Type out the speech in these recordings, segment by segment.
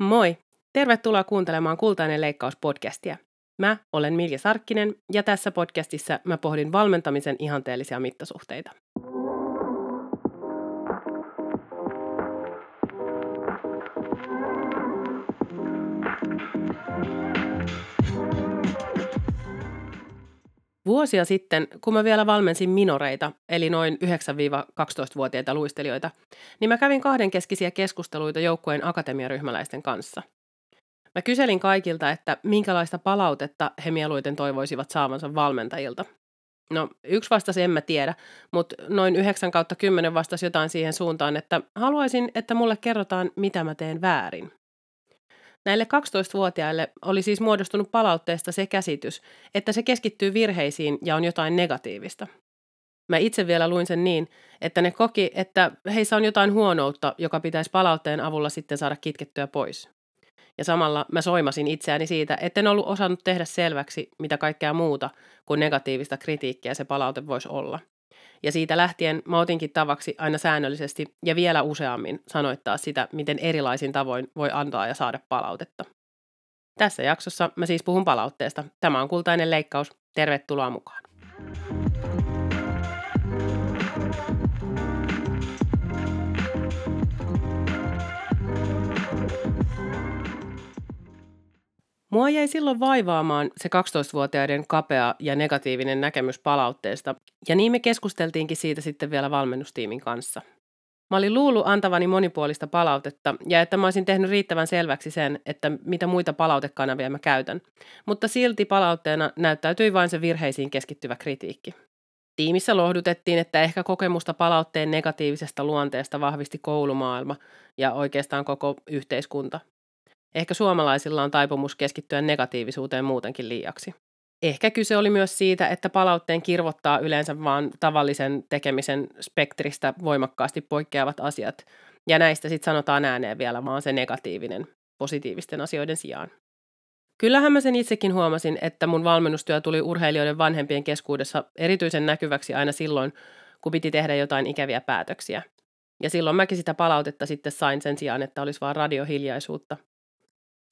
Moi! Tervetuloa kuuntelemaan Kultainen leikkaus podcastia. Mä olen Milja Sarkkinen ja tässä podcastissa mä pohdin valmentamisen ihanteellisia mittasuhteita. Vuosia sitten, kun mä vielä valmensin minoreita, eli noin 9-12-vuotiaita luistelijoita, niin mä kävin kahdenkeskisiä keskusteluita joukkueen akatemiaryhmäläisten kanssa. Mä kyselin kaikilta, että minkälaista palautetta he mieluiten toivoisivat saavansa valmentajilta. No, yksi vastasi en mä tiedä, mutta noin 9 kautta 10 vastasi jotain siihen suuntaan, että haluaisin, että mulle kerrotaan, mitä mä teen väärin. Näille 12-vuotiaille oli siis muodostunut palautteesta se käsitys, että se keskittyy virheisiin ja on jotain negatiivista. Mä itse vielä luin sen niin, että ne koki, että heissä on jotain huonoutta, joka pitäisi palautteen avulla sitten saada kitkettyä pois. Ja samalla mä soimasin itseäni siitä, etten ollut osannut tehdä selväksi, mitä kaikkea muuta kuin negatiivista kritiikkiä se palaute voisi olla – ja siitä lähtien mä otinkin tavaksi aina säännöllisesti ja vielä useammin sanoittaa sitä, miten erilaisin tavoin voi antaa ja saada palautetta. Tässä jaksossa mä siis puhun palautteesta. Tämä on kultainen leikkaus. Tervetuloa mukaan. Mua jäi silloin vaivaamaan se 12-vuotiaiden kapea ja negatiivinen näkemys palautteesta, ja niin me keskusteltiinkin siitä sitten vielä valmennustiimin kanssa. Mä olin luullut antavani monipuolista palautetta ja että mä olisin tehnyt riittävän selväksi sen, että mitä muita palautekanavia mä käytän. Mutta silti palautteena näyttäytyi vain se virheisiin keskittyvä kritiikki. Tiimissä lohdutettiin, että ehkä kokemusta palautteen negatiivisesta luonteesta vahvisti koulumaailma ja oikeastaan koko yhteiskunta. Ehkä suomalaisilla on taipumus keskittyä negatiivisuuteen muutenkin liiaksi. Ehkä kyse oli myös siitä, että palautteen kirvottaa yleensä vain tavallisen tekemisen spektristä voimakkaasti poikkeavat asiat, ja näistä sitten sanotaan ääneen vielä vaan se negatiivinen positiivisten asioiden sijaan. Kyllähän mä sen itsekin huomasin, että mun valmennustyö tuli urheilijoiden vanhempien keskuudessa erityisen näkyväksi aina silloin, kun piti tehdä jotain ikäviä päätöksiä. Ja silloin mäkin sitä palautetta sitten sain sen sijaan, että olisi vaan radiohiljaisuutta.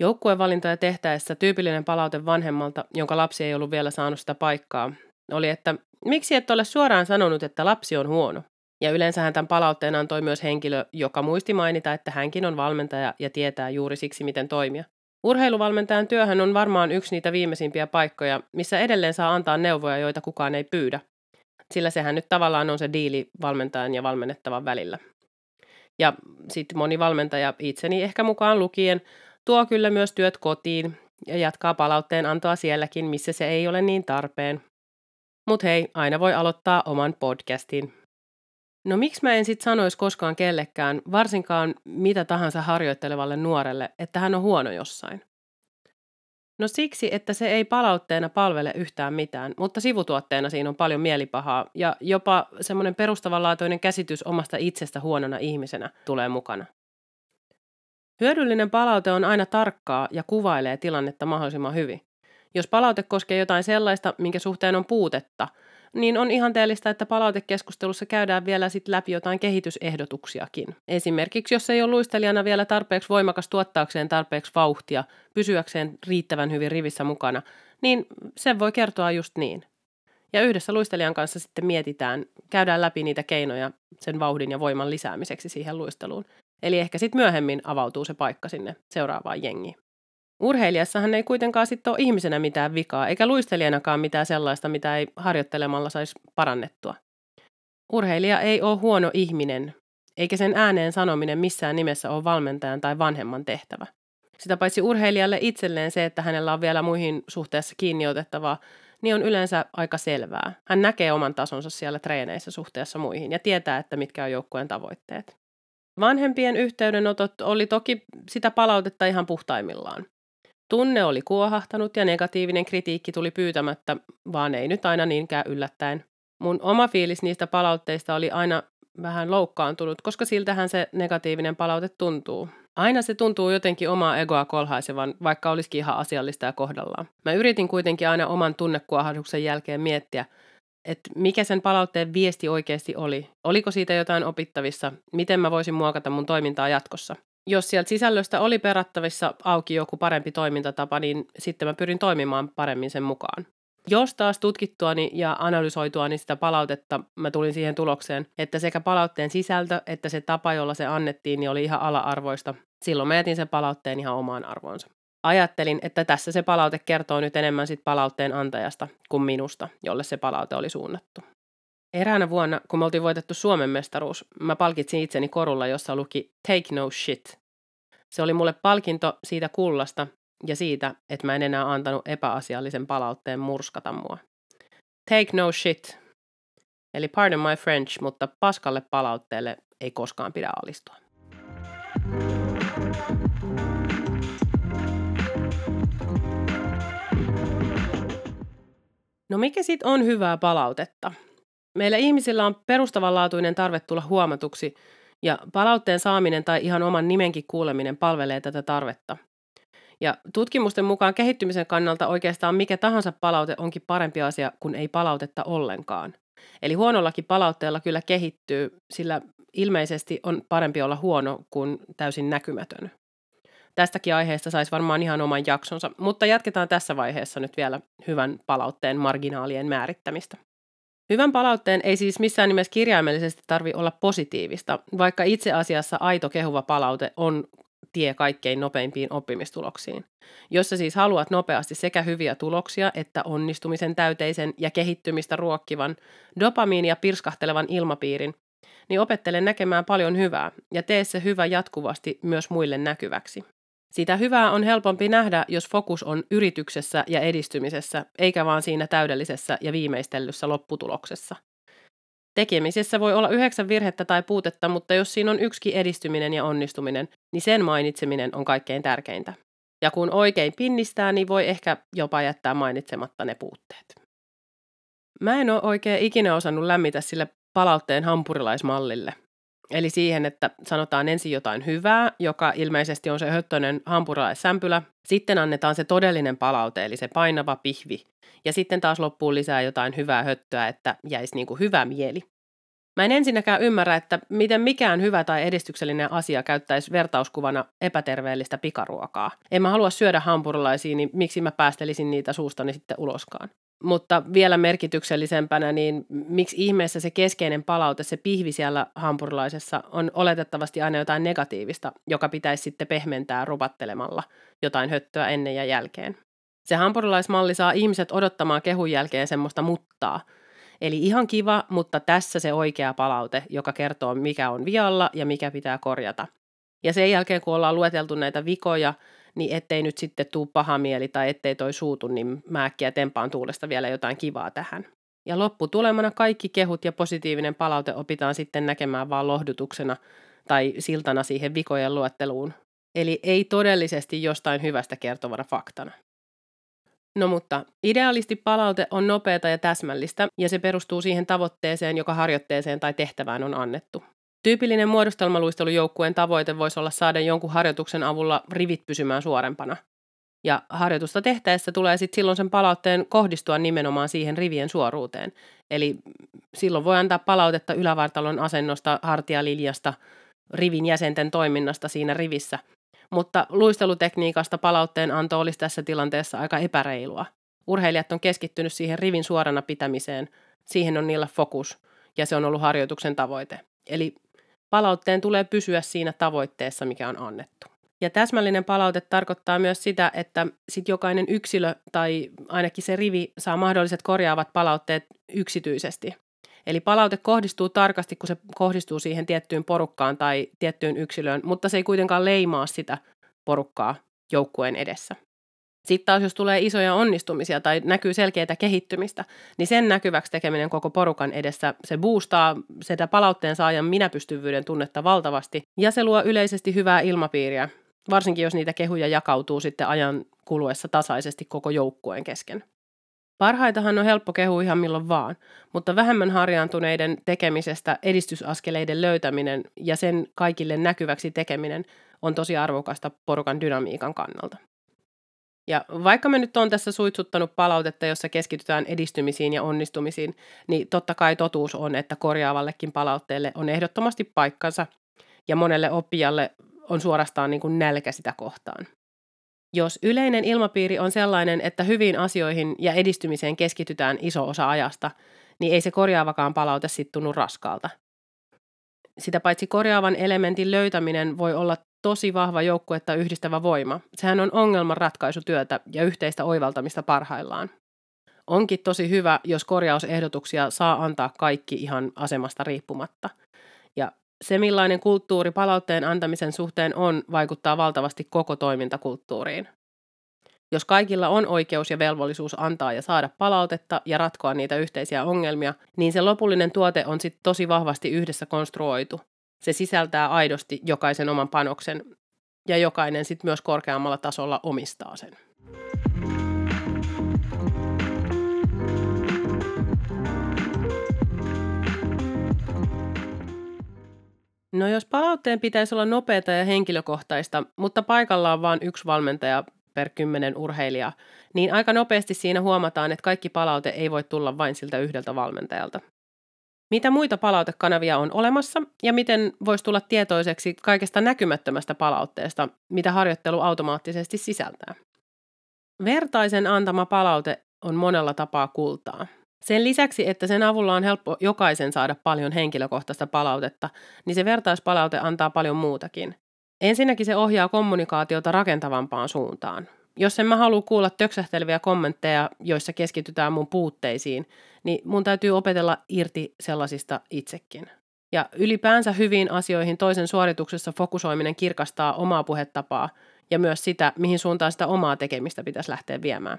Joukkuevalintoja tehtäessä tyypillinen palaute vanhemmalta, jonka lapsi ei ollut vielä saanut sitä paikkaa, oli, että miksi et ole suoraan sanonut, että lapsi on huono? Ja yleensähän tämän palautteen antoi myös henkilö, joka muisti mainita, että hänkin on valmentaja ja tietää juuri siksi, miten toimia. Urheiluvalmentajan työhän on varmaan yksi niitä viimeisimpiä paikkoja, missä edelleen saa antaa neuvoja, joita kukaan ei pyydä. Sillä sehän nyt tavallaan on se diili valmentajan ja valmennettavan välillä. Ja sitten moni valmentaja, itseni ehkä mukaan lukien, Tuo kyllä myös työt kotiin ja jatkaa palautteen antoa sielläkin, missä se ei ole niin tarpeen. Mut hei, aina voi aloittaa oman podcastin. No miksi mä en sit sanoisi koskaan kellekään, varsinkaan mitä tahansa harjoittelevalle nuorelle, että hän on huono jossain? No siksi, että se ei palautteena palvele yhtään mitään, mutta sivutuotteena siinä on paljon mielipahaa ja jopa semmoinen perustavanlaatuinen käsitys omasta itsestä huonona ihmisenä tulee mukana. Hyödyllinen palaute on aina tarkkaa ja kuvailee tilannetta mahdollisimman hyvin. Jos palaute koskee jotain sellaista, minkä suhteen on puutetta, niin on ihanteellista, että palautekeskustelussa käydään vielä sit läpi jotain kehitysehdotuksiakin. Esimerkiksi jos ei ole luistelijana vielä tarpeeksi voimakas tuottaakseen tarpeeksi vauhtia, pysyäkseen riittävän hyvin rivissä mukana, niin se voi kertoa just niin. Ja yhdessä luistelijan kanssa sitten mietitään, käydään läpi niitä keinoja sen vauhdin ja voiman lisäämiseksi siihen luisteluun. Eli ehkä sitten myöhemmin avautuu se paikka sinne seuraavaan jengiin. Urheilijassahan ei kuitenkaan sitten ole ihmisenä mitään vikaa, eikä luistelijanakaan mitään sellaista, mitä ei harjoittelemalla saisi parannettua. Urheilija ei ole huono ihminen, eikä sen ääneen sanominen missään nimessä ole valmentajan tai vanhemman tehtävä. Sitä paitsi urheilijalle itselleen se, että hänellä on vielä muihin suhteessa kiinni otettavaa, niin on yleensä aika selvää. Hän näkee oman tasonsa siellä treeneissä suhteessa muihin ja tietää, että mitkä on joukkueen tavoitteet. Vanhempien yhteydenotot oli toki sitä palautetta ihan puhtaimmillaan. Tunne oli kuohahtanut ja negatiivinen kritiikki tuli pyytämättä, vaan ei nyt aina niinkään yllättäen. Mun oma fiilis niistä palautteista oli aina vähän loukkaantunut, koska siltähän se negatiivinen palaute tuntuu. Aina se tuntuu jotenkin omaa egoa kolhaisevan, vaikka olisikin ihan asiallista ja kohdallaan. Mä yritin kuitenkin aina oman tunnekuohahduksen jälkeen miettiä, että mikä sen palautteen viesti oikeasti oli. Oliko siitä jotain opittavissa? Miten mä voisin muokata mun toimintaa jatkossa? jos sieltä sisällöstä oli perattavissa auki joku parempi toimintatapa, niin sitten mä pyrin toimimaan paremmin sen mukaan. Jos taas tutkittuani ja analysoituani sitä palautetta, mä tulin siihen tulokseen, että sekä palautteen sisältö että se tapa, jolla se annettiin, niin oli ihan ala-arvoista. Silloin mä jätin sen palautteen ihan omaan arvoonsa. Ajattelin, että tässä se palaute kertoo nyt enemmän sit palautteen antajasta kuin minusta, jolle se palaute oli suunnattu. Eräänä vuonna, kun me oltiin voitettu Suomen mestaruus, mä palkitsin itseni korulla, jossa luki Take no shit. Se oli mulle palkinto siitä kullasta ja siitä, että mä en enää antanut epäasiallisen palautteen murskata mua. Take no shit. Eli pardon my French, mutta paskalle palautteelle ei koskaan pidä alistua. No mikä sitten on hyvää palautetta? Meillä ihmisillä on perustavanlaatuinen tarve tulla huomatuksi, ja palautteen saaminen tai ihan oman nimenkin kuuleminen palvelee tätä tarvetta. Ja tutkimusten mukaan kehittymisen kannalta oikeastaan mikä tahansa palaute onkin parempi asia kuin ei palautetta ollenkaan. Eli huonollakin palautteella kyllä kehittyy, sillä ilmeisesti on parempi olla huono kuin täysin näkymätön. Tästäkin aiheesta saisi varmaan ihan oman jaksonsa, mutta jatketaan tässä vaiheessa nyt vielä hyvän palautteen marginaalien määrittämistä. Hyvän palautteen ei siis missään nimessä kirjaimellisesti tarvi olla positiivista, vaikka itse asiassa aito kehuva palaute on tie kaikkein nopeimpiin oppimistuloksiin. Jos sä siis haluat nopeasti sekä hyviä tuloksia että onnistumisen täyteisen ja kehittymistä ruokkivan, dopamiinia pirskahtelevan ilmapiirin, niin opettele näkemään paljon hyvää ja tee se hyvä jatkuvasti myös muille näkyväksi. Sitä hyvää on helpompi nähdä, jos fokus on yrityksessä ja edistymisessä, eikä vaan siinä täydellisessä ja viimeistellyssä lopputuloksessa. Tekemisessä voi olla yhdeksän virhettä tai puutetta, mutta jos siinä on yksi edistyminen ja onnistuminen, niin sen mainitseminen on kaikkein tärkeintä. Ja kun oikein pinnistää, niin voi ehkä jopa jättää mainitsematta ne puutteet. Mä en ole oikein ikinä osannut lämmitä sille palautteen hampurilaismallille. Eli siihen, että sanotaan ensin jotain hyvää, joka ilmeisesti on se höttönen hampurilaissämpylä. Sitten annetaan se todellinen palaute, eli se painava pihvi. Ja sitten taas loppuu lisää jotain hyvää höttöä, että jäisi niin kuin hyvä mieli. Mä en ensinnäkään ymmärrä, että miten mikään hyvä tai edistyksellinen asia käyttäisi vertauskuvana epäterveellistä pikaruokaa. En mä halua syödä hampurilaisia, niin miksi mä päästelisin niitä suustani sitten uloskaan. Mutta vielä merkityksellisempänä, niin miksi ihmeessä se keskeinen palaute, se pihvi siellä hampurilaisessa, on oletettavasti aina jotain negatiivista, joka pitäisi sitten pehmentää rupattelemalla jotain höttöä ennen ja jälkeen. Se hampurilaismalli saa ihmiset odottamaan kehun jälkeen semmoista muttaa. Eli ihan kiva, mutta tässä se oikea palaute, joka kertoo mikä on vialla ja mikä pitää korjata. Ja sen jälkeen kun ollaan lueteltu näitä vikoja, niin ettei nyt sitten tuu paha mieli tai ettei toi suutu, niin mä äkkiä tempaan tuulesta vielä jotain kivaa tähän. Ja lopputulemana kaikki kehut ja positiivinen palaute opitaan sitten näkemään vaan lohdutuksena tai siltana siihen vikojen luetteluun. Eli ei todellisesti jostain hyvästä kertovana faktana. No mutta idealisti palaute on nopeata ja täsmällistä ja se perustuu siihen tavoitteeseen, joka harjoitteeseen tai tehtävään on annettu. Tyypillinen muodostelmaluistelujoukkueen tavoite voisi olla saada jonkun harjoituksen avulla rivit pysymään suorempana. Ja harjoitusta tehtäessä tulee sitten silloin sen palautteen kohdistua nimenomaan siihen rivien suoruuteen. Eli silloin voi antaa palautetta ylävartalon asennosta, hartialiljasta, rivin jäsenten toiminnasta siinä rivissä. Mutta luistelutekniikasta palautteen anto olisi tässä tilanteessa aika epäreilua. Urheilijat on keskittynyt siihen rivin suorana pitämiseen, siihen on niillä fokus ja se on ollut harjoituksen tavoite. Eli Palautteen tulee pysyä siinä tavoitteessa, mikä on annettu. Ja täsmällinen palaute tarkoittaa myös sitä, että sit jokainen yksilö tai ainakin se rivi saa mahdolliset korjaavat palautteet yksityisesti. Eli palaute kohdistuu tarkasti, kun se kohdistuu siihen tiettyyn porukkaan tai tiettyyn yksilöön, mutta se ei kuitenkaan leimaa sitä porukkaa joukkueen edessä. Sitten taas jos tulee isoja onnistumisia tai näkyy selkeää kehittymistä, niin sen näkyväksi tekeminen koko porukan edessä, se boostaa sitä palautteen saajan minäpystyvyyden tunnetta valtavasti ja se luo yleisesti hyvää ilmapiiriä, varsinkin jos niitä kehuja jakautuu sitten ajan kuluessa tasaisesti koko joukkueen kesken. Parhaitahan on helppo kehua ihan milloin vaan, mutta vähemmän harjaantuneiden tekemisestä edistysaskeleiden löytäminen ja sen kaikille näkyväksi tekeminen on tosi arvokasta porukan dynamiikan kannalta. Ja vaikka me nyt on tässä suitsuttanut palautetta, jossa keskitytään edistymisiin ja onnistumisiin, niin totta kai totuus on, että korjaavallekin palautteelle on ehdottomasti paikkansa. Ja monelle oppijalle on suorastaan niin kuin nälkä sitä kohtaan. Jos yleinen ilmapiiri on sellainen, että hyviin asioihin ja edistymiseen keskitytään iso osa ajasta, niin ei se korjaavakaan palaute sitten tunnu raskaalta. Sitä paitsi korjaavan elementin löytäminen voi olla tosi vahva joukkuetta yhdistävä voima. Sehän on ongelmanratkaisutyötä ja yhteistä oivaltamista parhaillaan. Onkin tosi hyvä, jos korjausehdotuksia saa antaa kaikki ihan asemasta riippumatta. Ja se, millainen kulttuuri palautteen antamisen suhteen on, vaikuttaa valtavasti koko toimintakulttuuriin. Jos kaikilla on oikeus ja velvollisuus antaa ja saada palautetta ja ratkoa niitä yhteisiä ongelmia, niin se lopullinen tuote on sitten tosi vahvasti yhdessä konstruoitu. Se sisältää aidosti jokaisen oman panoksen ja jokainen sitten myös korkeammalla tasolla omistaa sen. No jos palautteen pitäisi olla nopeata ja henkilökohtaista, mutta paikalla on vain yksi valmentaja per kymmenen urheilijaa, niin aika nopeasti siinä huomataan, että kaikki palaute ei voi tulla vain siltä yhdeltä valmentajalta. Mitä muita palautekanavia on olemassa ja miten voisi tulla tietoiseksi kaikesta näkymättömästä palautteesta, mitä harjoittelu automaattisesti sisältää? Vertaisen antama palaute on monella tapaa kultaa. Sen lisäksi, että sen avulla on helppo jokaisen saada paljon henkilökohtaista palautetta, niin se vertaispalaute antaa paljon muutakin. Ensinnäkin se ohjaa kommunikaatiota rakentavampaan suuntaan. Jos en mä halua kuulla töksähteleviä kommentteja, joissa keskitytään mun puutteisiin, niin mun täytyy opetella irti sellaisista itsekin. Ja ylipäänsä hyviin asioihin toisen suorituksessa fokusoiminen kirkastaa omaa puhetapaa ja myös sitä, mihin suuntaan sitä omaa tekemistä pitäisi lähteä viemään.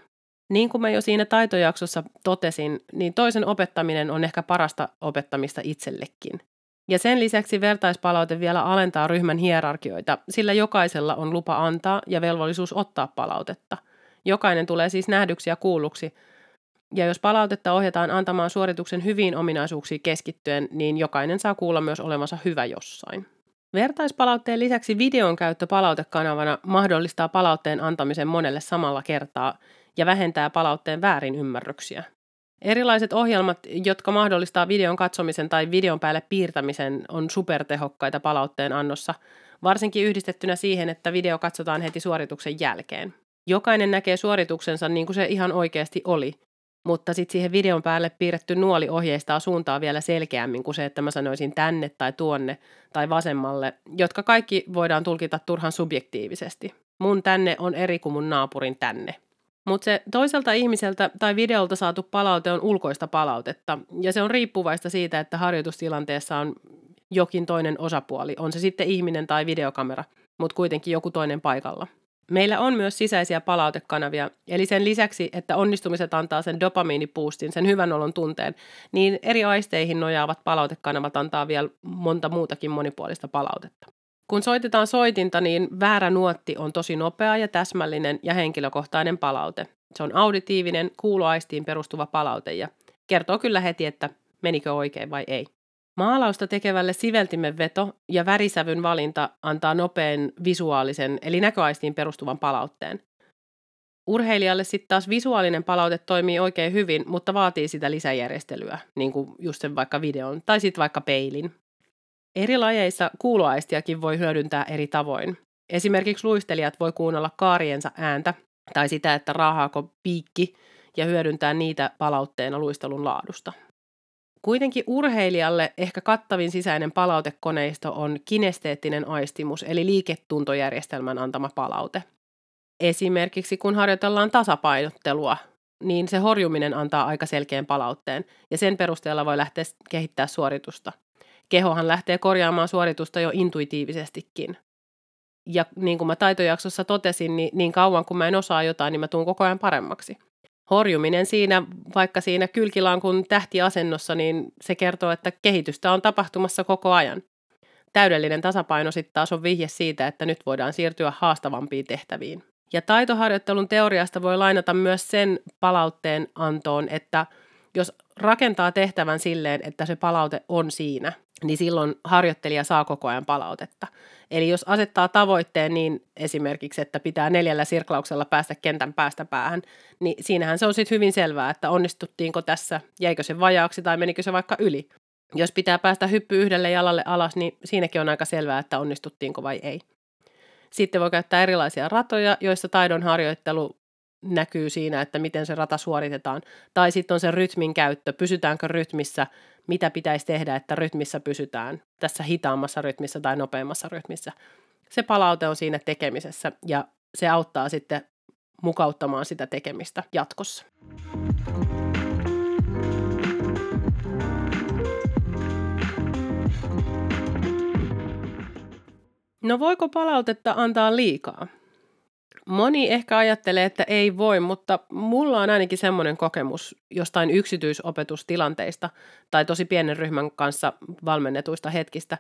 Niin kuin mä jo siinä taitojaksossa totesin, niin toisen opettaminen on ehkä parasta opettamista itsellekin. Ja sen lisäksi vertaispalaute vielä alentaa ryhmän hierarkioita, sillä jokaisella on lupa antaa ja velvollisuus ottaa palautetta. Jokainen tulee siis nähdyksi ja kuulluksi, ja jos palautetta ohjataan antamaan suorituksen hyviin ominaisuuksiin keskittyen, niin jokainen saa kuulla myös olevansa hyvä jossain. Vertaispalautteen lisäksi videon käyttö palautekanavana mahdollistaa palautteen antamisen monelle samalla kertaa ja vähentää palautteen väärinymmärryksiä. Erilaiset ohjelmat, jotka mahdollistaa videon katsomisen tai videon päälle piirtämisen, on supertehokkaita palautteen annossa, varsinkin yhdistettynä siihen, että video katsotaan heti suorituksen jälkeen. Jokainen näkee suorituksensa niin kuin se ihan oikeasti oli, mutta sitten siihen videon päälle piirretty nuoli ohjeistaa suuntaa vielä selkeämmin kuin se, että mä sanoisin tänne tai tuonne tai vasemmalle, jotka kaikki voidaan tulkita turhan subjektiivisesti. Mun tänne on eri kuin mun naapurin tänne. Mutta se toiselta ihmiseltä tai videolta saatu palaute on ulkoista palautetta, ja se on riippuvaista siitä, että harjoitustilanteessa on jokin toinen osapuoli, on se sitten ihminen tai videokamera, mutta kuitenkin joku toinen paikalla. Meillä on myös sisäisiä palautekanavia, eli sen lisäksi, että onnistumiset antaa sen dopamiinipuustin, sen hyvän olon tunteen, niin eri aisteihin nojaavat palautekanavat antaa vielä monta muutakin monipuolista palautetta. Kun soitetaan soitinta, niin väärä nuotti on tosi nopea ja täsmällinen ja henkilökohtainen palaute. Se on auditiivinen, kuuloaistiin perustuva palaute ja kertoo kyllä heti, että menikö oikein vai ei. Maalausta tekevälle siveltimen veto ja värisävyn valinta antaa nopean visuaalisen eli näköaistiin perustuvan palautteen. Urheilijalle sitten taas visuaalinen palaute toimii oikein hyvin, mutta vaatii sitä lisäjärjestelyä, niin kuin just sen vaikka videon tai sitten vaikka peilin. Eri lajeissa kuuloaistiakin voi hyödyntää eri tavoin. Esimerkiksi luistelijat voi kuunnella kaariensa ääntä tai sitä, että raahaako piikki ja hyödyntää niitä palautteena luistelun laadusta. Kuitenkin urheilijalle ehkä kattavin sisäinen palautekoneisto on kinesteettinen aistimus, eli liiketuntojärjestelmän antama palaute. Esimerkiksi kun harjoitellaan tasapainottelua, niin se horjuminen antaa aika selkeän palautteen, ja sen perusteella voi lähteä kehittää suoritusta – kehohan lähtee korjaamaan suoritusta jo intuitiivisestikin. Ja niin kuin mä taitojaksossa totesin, niin, niin kauan kun mä en osaa jotain, niin mä tuun koko ajan paremmaksi. Horjuminen siinä, vaikka siinä kylkilankun tähtiasennossa, niin se kertoo, että kehitystä on tapahtumassa koko ajan. Täydellinen tasapaino sitten taas on vihje siitä, että nyt voidaan siirtyä haastavampiin tehtäviin. Ja taitoharjoittelun teoriasta voi lainata myös sen palautteen antoon, että jos rakentaa tehtävän silleen, että se palaute on siinä – niin silloin harjoittelija saa koko ajan palautetta. Eli jos asettaa tavoitteen niin esimerkiksi, että pitää neljällä sirklauksella päästä kentän päästä päähän, niin siinähän se on sitten hyvin selvää, että onnistuttiinko tässä, jäikö se vajaaksi tai menikö se vaikka yli. Jos pitää päästä hyppy yhdelle jalalle alas, niin siinäkin on aika selvää, että onnistuttiinko vai ei. Sitten voi käyttää erilaisia ratoja, joissa taidon harjoittelu näkyy siinä, että miten se rata suoritetaan. Tai sitten on se rytmin käyttö, pysytäänkö rytmissä, mitä pitäisi tehdä, että rytmissä pysytään tässä hitaammassa rytmissä tai nopeammassa rytmissä. Se palaute on siinä tekemisessä ja se auttaa sitten mukauttamaan sitä tekemistä jatkossa. No voiko palautetta antaa liikaa? Moni ehkä ajattelee, että ei voi, mutta mulla on ainakin semmoinen kokemus jostain yksityisopetustilanteista tai tosi pienen ryhmän kanssa valmennetuista hetkistä,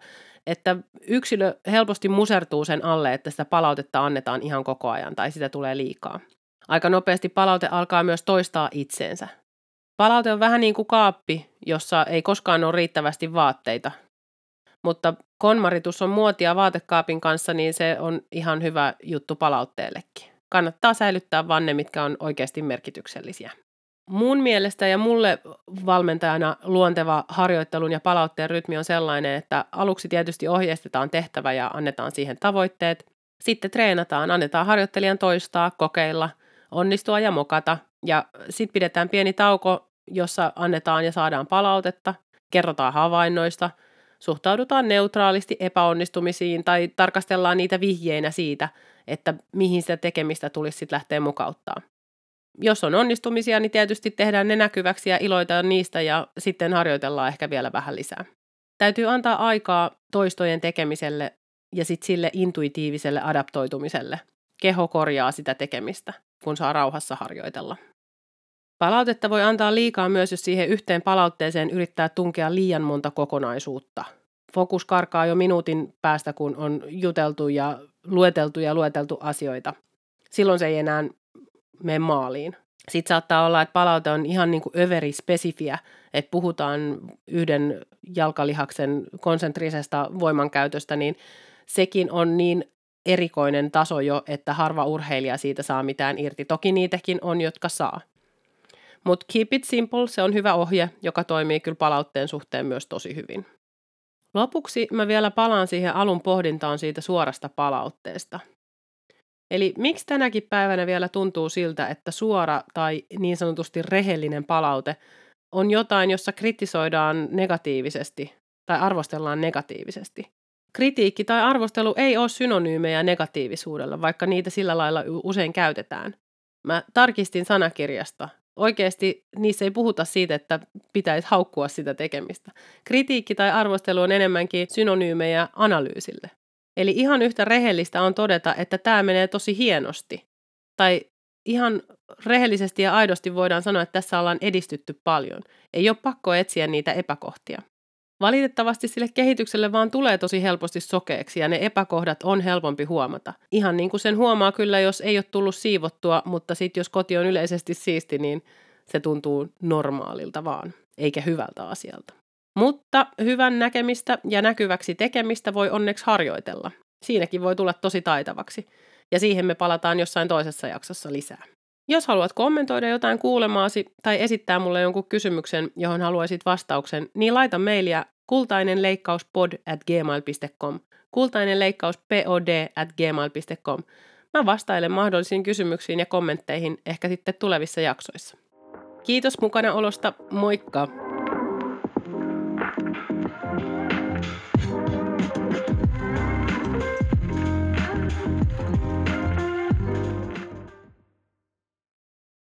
että yksilö helposti musertuu sen alle, että sitä palautetta annetaan ihan koko ajan tai sitä tulee liikaa. Aika nopeasti palaute alkaa myös toistaa itseensä. Palaute on vähän niin kuin kaappi, jossa ei koskaan ole riittävästi vaatteita. Mutta konmaritus on muotia vaatekaapin kanssa, niin se on ihan hyvä juttu palautteellekin. Kannattaa säilyttää vanne, mitkä on oikeasti merkityksellisiä. Mun mielestä ja mulle valmentajana luonteva harjoittelun ja palautteen rytmi on sellainen, että aluksi tietysti ohjeistetaan tehtävä ja annetaan siihen tavoitteet. Sitten treenataan, annetaan harjoittelijan toistaa, kokeilla, onnistua ja mokata. Ja sitten pidetään pieni tauko, jossa annetaan ja saadaan palautetta, kerrotaan havainnoista – suhtaudutaan neutraalisti epäonnistumisiin tai tarkastellaan niitä vihjeinä siitä, että mihin sitä tekemistä tulisi sitten lähteä mukauttaa. Jos on onnistumisia, niin tietysti tehdään ne näkyväksi ja iloitaan niistä ja sitten harjoitellaan ehkä vielä vähän lisää. Täytyy antaa aikaa toistojen tekemiselle ja sitten sille intuitiiviselle adaptoitumiselle. Keho korjaa sitä tekemistä, kun saa rauhassa harjoitella. Palautetta voi antaa liikaa myös, jos siihen yhteen palautteeseen yrittää tunkea liian monta kokonaisuutta. Fokus karkaa jo minuutin päästä, kun on juteltu ja lueteltu ja lueteltu asioita. Silloin se ei enää mene maaliin. Sitten saattaa olla, että palaute on ihan niin kuin överi spesifiä, että puhutaan yhden jalkalihaksen konsentrisesta voimankäytöstä, niin sekin on niin erikoinen taso jo, että harva urheilija siitä saa mitään irti. Toki niitäkin on, jotka saa. Mutta keep it simple, se on hyvä ohje, joka toimii kyllä palautteen suhteen myös tosi hyvin. Lopuksi mä vielä palaan siihen alun pohdintaan siitä suorasta palautteesta. Eli miksi tänäkin päivänä vielä tuntuu siltä, että suora tai niin sanotusti rehellinen palaute on jotain, jossa kritisoidaan negatiivisesti tai arvostellaan negatiivisesti. Kritiikki tai arvostelu ei ole synonyymejä negatiivisuudella, vaikka niitä sillä lailla usein käytetään. Mä tarkistin sanakirjasta oikeasti niissä ei puhuta siitä, että pitäisi haukkua sitä tekemistä. Kritiikki tai arvostelu on enemmänkin synonyymejä analyysille. Eli ihan yhtä rehellistä on todeta, että tämä menee tosi hienosti. Tai ihan rehellisesti ja aidosti voidaan sanoa, että tässä ollaan edistytty paljon. Ei ole pakko etsiä niitä epäkohtia. Valitettavasti sille kehitykselle vaan tulee tosi helposti sokeeksi ja ne epäkohdat on helpompi huomata. Ihan niin kuin sen huomaa kyllä, jos ei ole tullut siivottua, mutta sitten jos koti on yleisesti siisti, niin se tuntuu normaalilta vaan, eikä hyvältä asialta. Mutta hyvän näkemistä ja näkyväksi tekemistä voi onneksi harjoitella. Siinäkin voi tulla tosi taitavaksi. Ja siihen me palataan jossain toisessa jaksossa lisää. Jos haluat kommentoida jotain kuulemaasi tai esittää mulle jonkun kysymyksen, johon haluaisit vastauksen, niin laita mailia kultainenleikkauspod at gmail.com. Kultainenleikkauspod at gmail.com. Mä vastailen mahdollisiin kysymyksiin ja kommentteihin ehkä sitten tulevissa jaksoissa. Kiitos mukana olosta, moikka!